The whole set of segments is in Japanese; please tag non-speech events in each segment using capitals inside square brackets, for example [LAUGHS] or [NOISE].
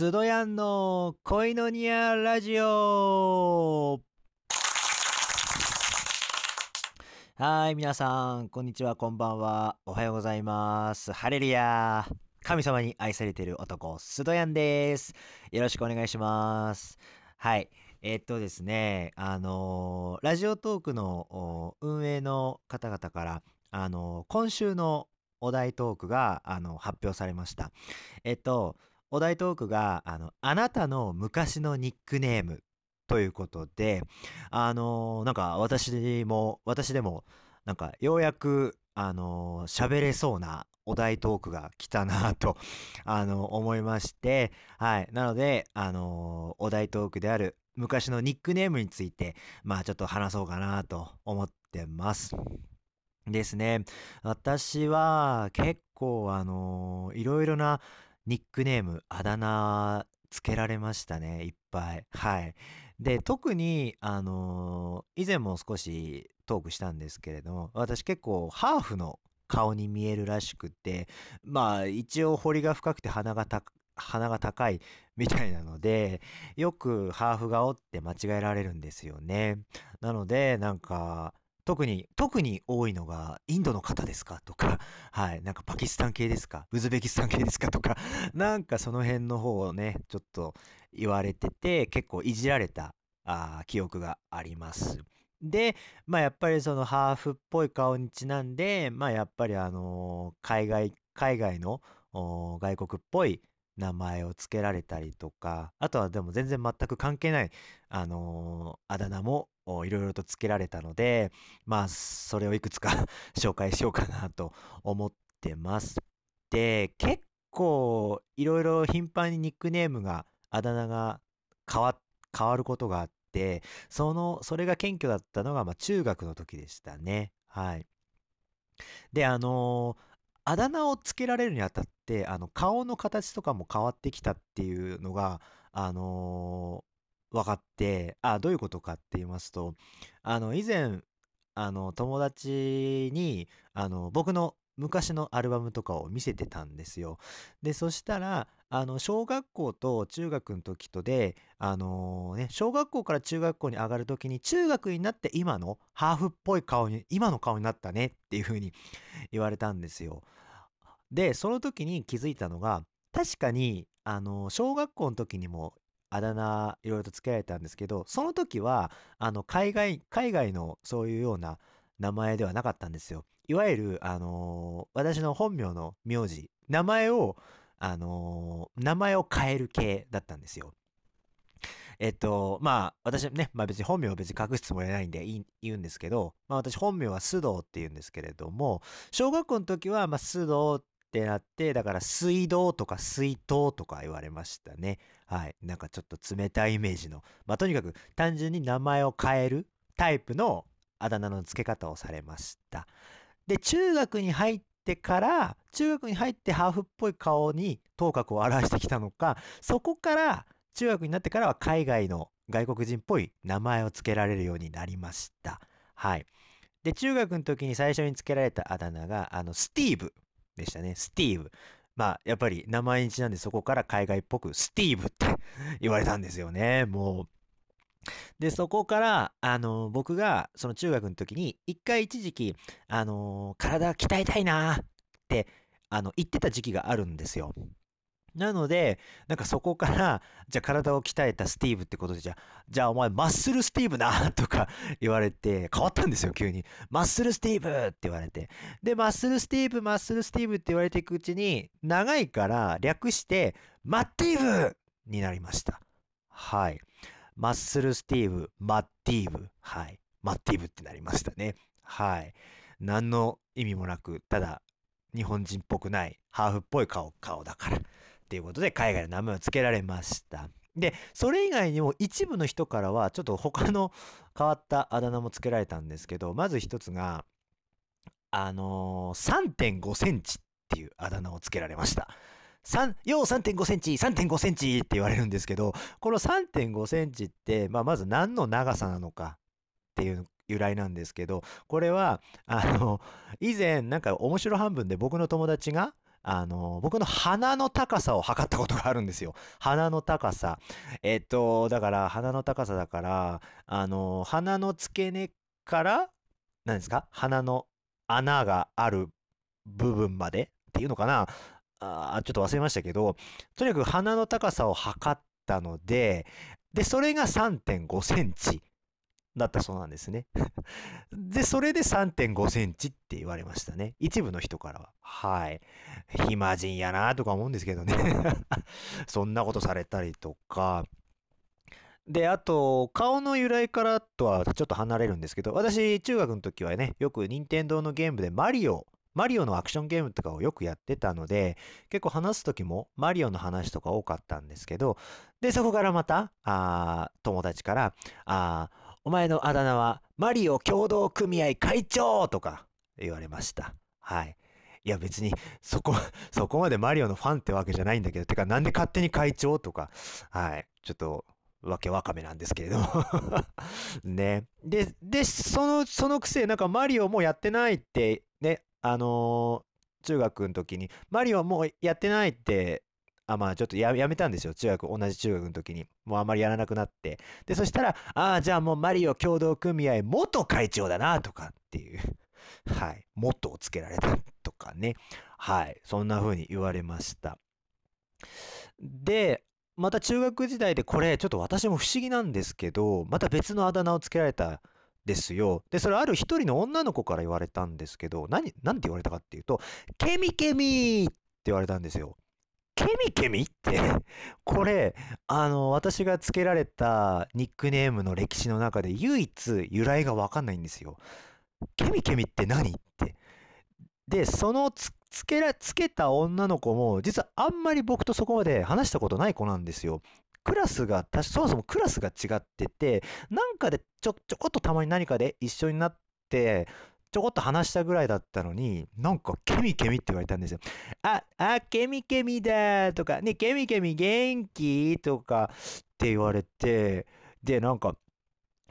スドヤンの恋のニアラジオはい、皆さん、こんにちは、こんばんは。おはようございます。ハレルヤ神様に愛されている男、スドヤンです。よろしくお願いします。はい。えーっとですね、あのーラジオトークの運営の方々から、あのー今週のお題トークが、あの、発表されました。えっと、お題トークが、あの、あなたの昔のニックネームということで、あのなんか私も、私でも、なんかようやく、あのー喋れそうなお題トークが来たな [LAUGHS] と、あの思いまして、はい。なので、あのお題トークである昔のニックネームについて、まあちょっと話そうかなと思ってます。ですね。私は結構、あのいろいろなニックネーム、あだ名つけられましたね。いっぱい。はい。で、特に、あのー以前も少しトークしたんですけれども、私結構ハーフの顔に見えるらしくて、まあ一応彫りが深くて鼻が鼻が高いみたいなので、よくハーフ顔って間違えられるんですよね。なので、なんか、特に、特に多いのが、インドの方ですか？とか、[LAUGHS] はい、なんかパキスタン系ですか？ウズベキスタン系ですか？とか、[LAUGHS] なんかその辺の方をね、ちょっと言われてて、結構いじられたあ記憶があります。で、まあやっぱりそのハーフっぽい顔にちなんで、まあやっぱりあのー海外、海外の外国っぽい名前を付けられたりとか、あとはでも全然全く関係ない、あのーあだ名もおいろいろと付けられたので、まあそれをいくつか [LAUGHS] 紹介しようかなと思ってます。で、結構いろいろ頻繁にニックネームが、あだ名が変わ、変わることがあって、その、それが謙虚だったのが、まあ中学の時でしたね。はい。で、あのーあだ名をつけられるにあたって、あの、顔の形とかも変わってきたっていうのが、あの分かって、あ、どういうことかって言いますと、あの、以前、あの、友達に、あの、僕の昔のアルバムとかを見せてたんですよ。で、そしたら、あの、小学校と中学の時とで、あのね、小学校から中学校に上がる時に、中学になって今のハーフっぽい顔に、今の顔になったねっていう風に [LAUGHS] 言われたんですよ。で、その時に気づいたのが、確かに、あの、小学校の時にもあだ名いろいろと付けられたんですけど、その時は、あの、海外、海外のそういうような名前ではなかったんですよ。いわゆる、あの私の本名の名字、名前を、あの名前を変える系だったんですよ。えっと、まあ、私ね、まあ別に本名を別に隠すつもりはないんで言うんですけど、まあ私本名は須藤って言うんですけれども、小学校の時は、まあ須藤ってなって、だから水道とか水筒とか言われましたね。はい。なんかちょっと冷たいイメージの。まあとにかく単純に名前を変えるタイプのあだ名の付け方をされました。で、中学に入ってから、中学に入ってハーフっぽい顔に頭角を現してきたのか、そこから中学になってからは海外の外国人っぽい名前を付けられるようになりました。はい。で、中学の時に最初に付けられたあだ名が、あの、スティーブでしたね。スティーブ。まあ、やっぱり名前にちなんでそこから海外っぽくスティーブって [LAUGHS] 言われたんですよね。もう。で、そこから、あの、僕が、その中学の時に、一回一時期、あの、体鍛えたいなって、あの、言ってた時期があるんですよ。なので、なんかそこから、じゃあ体を鍛えたスティーブってことで、じゃあ、じゃあお前マッスルスティーブなとか言われて、変わったんですよ、急に。マッスルスティーブって言われて。で、マッスルスティーブ、マッスルスティーブって言われていくうちに、長いから略して、マッティーブになりました。はい。マッスルスティーブ、マッティーブ。はい。マッティーブってなりましたね。はい。何の意味もなく、ただ、日本人っぽくない、ハーフっぽい顔、顔だから。っていうことで、海外の名前を付けられました。で、それ以外にも一部の人からは、ちょっと他の変わったあだ名も付けられたんですけど、まず一つが、あのー、3.5センチっていうあだ名を付けられました。3、よう3.5センチ、3.5センチって言われるんですけど、この3.5センチって、まあ、まず何の長さなのかっていう由来なんですけど、これは、あの、以前、なんか面白半分で僕の友達が、あの、僕の鼻の高さを測ったことがあるんですよ。鼻の高さ。えっと、だから、鼻の高さだから、あの、鼻の付け根から、何ですか？鼻の穴がある部分までっていうのかなあちょっと忘れましたけど、とにかく鼻の高さを測ったので、で、それが3.5センチだったそうなんですね。[LAUGHS] で、それで3.5センチって言われましたね。一部の人からは。はい。暇人やなとか思うんですけどね [LAUGHS] そんなことされたりとか。で、あと、顔の由来からとはちょっと離れるんですけど、私、中学の時はね、よく任天堂のゲームでマリオ、マリオのアクションゲームとかをよくやってたので、結構話す時もマリオの話とか多かったんですけど、で、そこからまた、あ友達から、あお前のあだ名はマリオ協同組合会長とか言われました。はい。いや別にそこ、[LAUGHS] そこまでマリオのファンってわけじゃないんだけど、てかなんで勝手に会長とか、はい。ちょっとわけわかめなんですけれども [LAUGHS] ね。で、で、その、そのくせ、なんかマリオもやってないって、ね、あのー、中学の時に、マリオもうやってないってあ、まあちょっとやめたんですよ。中学、同じ中学の時に。もうあまりやらなくなって。で、そしたら、ああ、じゃあもうマリオ協同組合元会長だな、とかっていう [LAUGHS] はい。元をつけられたとかね。はい。そんな風に言われました。で、また中学時代でこれ、ちょっと私も不思議なんですけど、また別のあだ名をつけられたですよ。で、それある一人の女の子から言われたんですけど、何、何て言われたかっていうと、ケミケミって言われたんですよ。ケミケミってこれ、あの、私が付けられたニックネームの歴史の中で唯一由来がわかんないんですよ。ケミケミって何って。で、そのつけら、つけた女の子も、実はあんまり僕とそこまで話したことない子なんですよ。クラスが、そもそもクラスが違ってて、なんかでちょ、ちょこっとたまに何かで一緒になって、ちょこっと話したぐらいだったのに、なんか、ケミケミって言われたんですよ。あ、あ、ケミケミだとか、ね、ケミケミ元気？とかって言われて、で、なんか、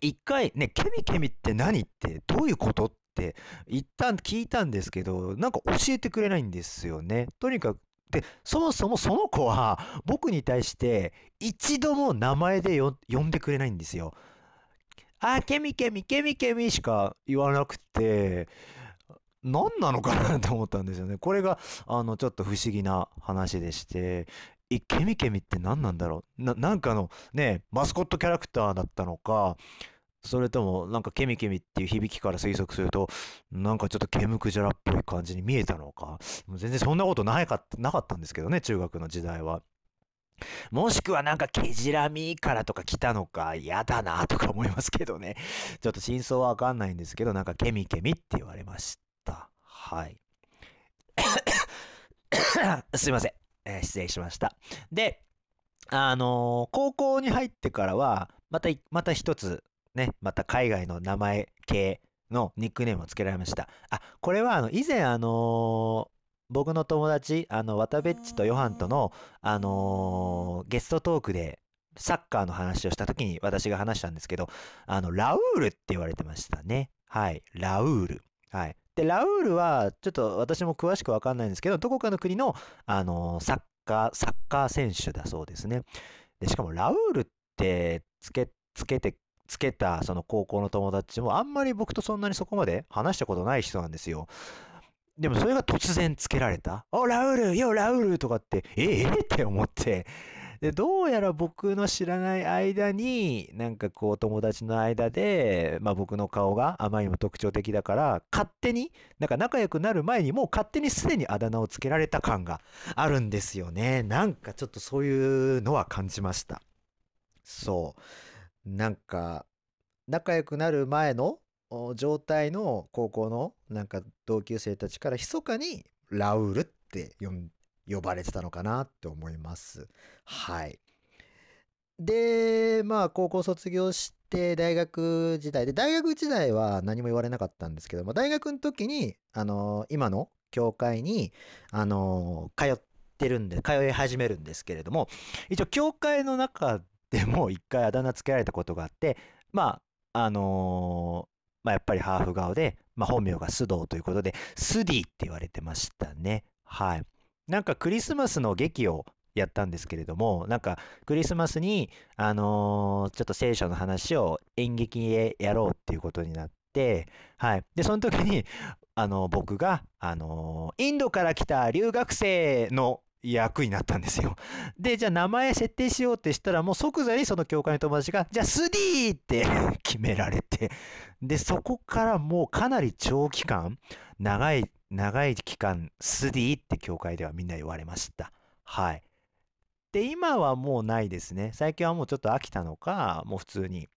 一回、ね、ケミケミって何？ってどういうこと？って一旦聞いたんですけど、なんか教えてくれないんですよね。とにかく、で、そもそもその子は僕に対して一度も名前で呼んでくれないんですよ。あ、ケミケミ、ケミケミしか言わなくて、何なのかなと思ったんですよね。これが、あの、ちょっと不思議な話でして、え、ケミケミって何なんだろう？な、なんかのね、マスコットキャラクターだったのか、それともなんかケミケミっていう響きから推測すると、なんかちょっとケムクジャラっぽい感じに見えたのか、全然そんなことなかったなかったんですけどね、中学の時代は。もしくはなんかケジラミからとか来たのか嫌だなとか思いますけどね。[LAUGHS] ちょっと真相はわかんないんですけど、なんかケミケミって言われました。はい。[COUGHS] すいません、えー、失礼しました。で、あのー、高校に入ってからは、また、また一つ、ね、また海外の名前系のニックネームを付けられました。あ、これはあの、以前あの僕の友達、あの、渡べっちとヨハンとの、あのー、ゲストトークで、サッカーの話をした時に私が話したんですけど、あの、ラウールって言われてましたね。はい。ラウール。はい。で、ラウールは、ちょっと私も詳しくわかんないんですけど、どこかの国の、あのー、サッカー、サッカー選手だそうですね。で、しかもラウールってつけ、つけて、つけたその高校の友達もあんまり僕とそんなにそこまで話したことない人なんですよ。でもそれが突然つけられた。お、ラウルよ、ラウルとかって、ええ？って思って。で、どうやら僕の知らない間に、なんかこう友達の間で、まあ僕の顔があまりにも特徴的だから、勝手に、なんか仲良くなる前にもう勝手にすでにあだ名をつけられた感があるんですよね。なんかちょっとそういうのは感じました。そう。なんか、仲良くなる前の状態の高校のなんか同級生たちから密かにラウールって呼ばれてたのかなって思います。はい。で、まあ高校卒業して大学時代で、大学時代は何も言われなかったんですけども、大学の時に、あの今の教会に、あの通ってるんで、通い始めるんですけれども、一応教会の中でも一回あだ名つけられたことがあって、まあ、あのまあ、やっぱりハーフ顔で、まあ、本名が須藤ということで、スディって言われてましたね。はい。なんかクリスマスの劇をやったんですけれども、なんかクリスマスに、あのーちょっと聖書の話を演劇でやろうっていうことになって、はい。で、その時に、あの僕が、あのーインドから来た留学生の役になったんですよ。で、じゃあ名前設定しようってしたら、もう即座にその教会の友達が、じゃあスディーって [LAUGHS] 決められて、で、そこからもうかなり長期間、長い、長い期間、スディーって教会ではみんな言われました。はい。で、今はもうないですね。最近はもうちょっと飽きたのか、もう普通に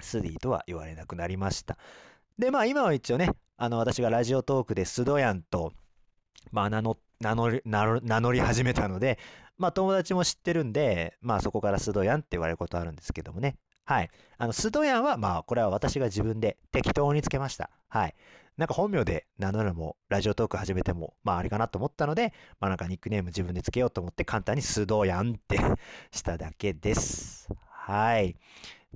スディーとは言われなくなりました。で、まあ今は一応ね、あの私がラジオトークでスドヤンと、まあ名の名乗り名乗り始めたので、まあ友達も知ってるんで、まあそこからスドヤンって言われることあるんですけどもね。はい。あの、スドヤンは、まあこれは私が自分で適当につけました。はい。なんか本名で名乗るのも、ラジオトーク始めても、まああれかなと思ったので、まあなんかニックネーム自分でつけようと思って簡単にスドヤンって [LAUGHS] しただけです。はい。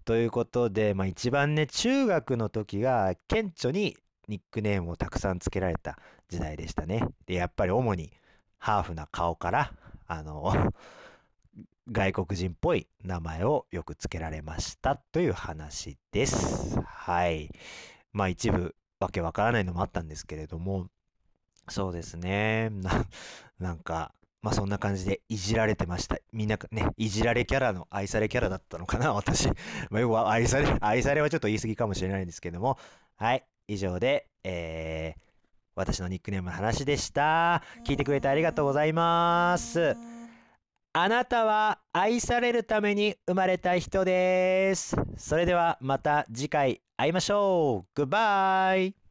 ということで、まあ一番ね、中学の時が顕著にニックネームをたくさんつけられた時代でしたね。で、やっぱり主にハーフな顔から、あの、[LAUGHS] 外国人っぽい名前をよくつけられましたという話です。はい。まあ一部わけわからないのもあったんですけれども、そうですね。な、なんか、まあそんな感じでいじられてました。みんなね、いじられキャラの愛されキャラだったのかな、私。まあ要は愛され、愛されはちょっと言い過ぎかもしれないんですけども。はい。以上で、えー、私のニックネームの話でした。聞いてくれてありがとうございます。あなたは愛されるために生まれた人です。それではまた次回会いましょう。グッバイ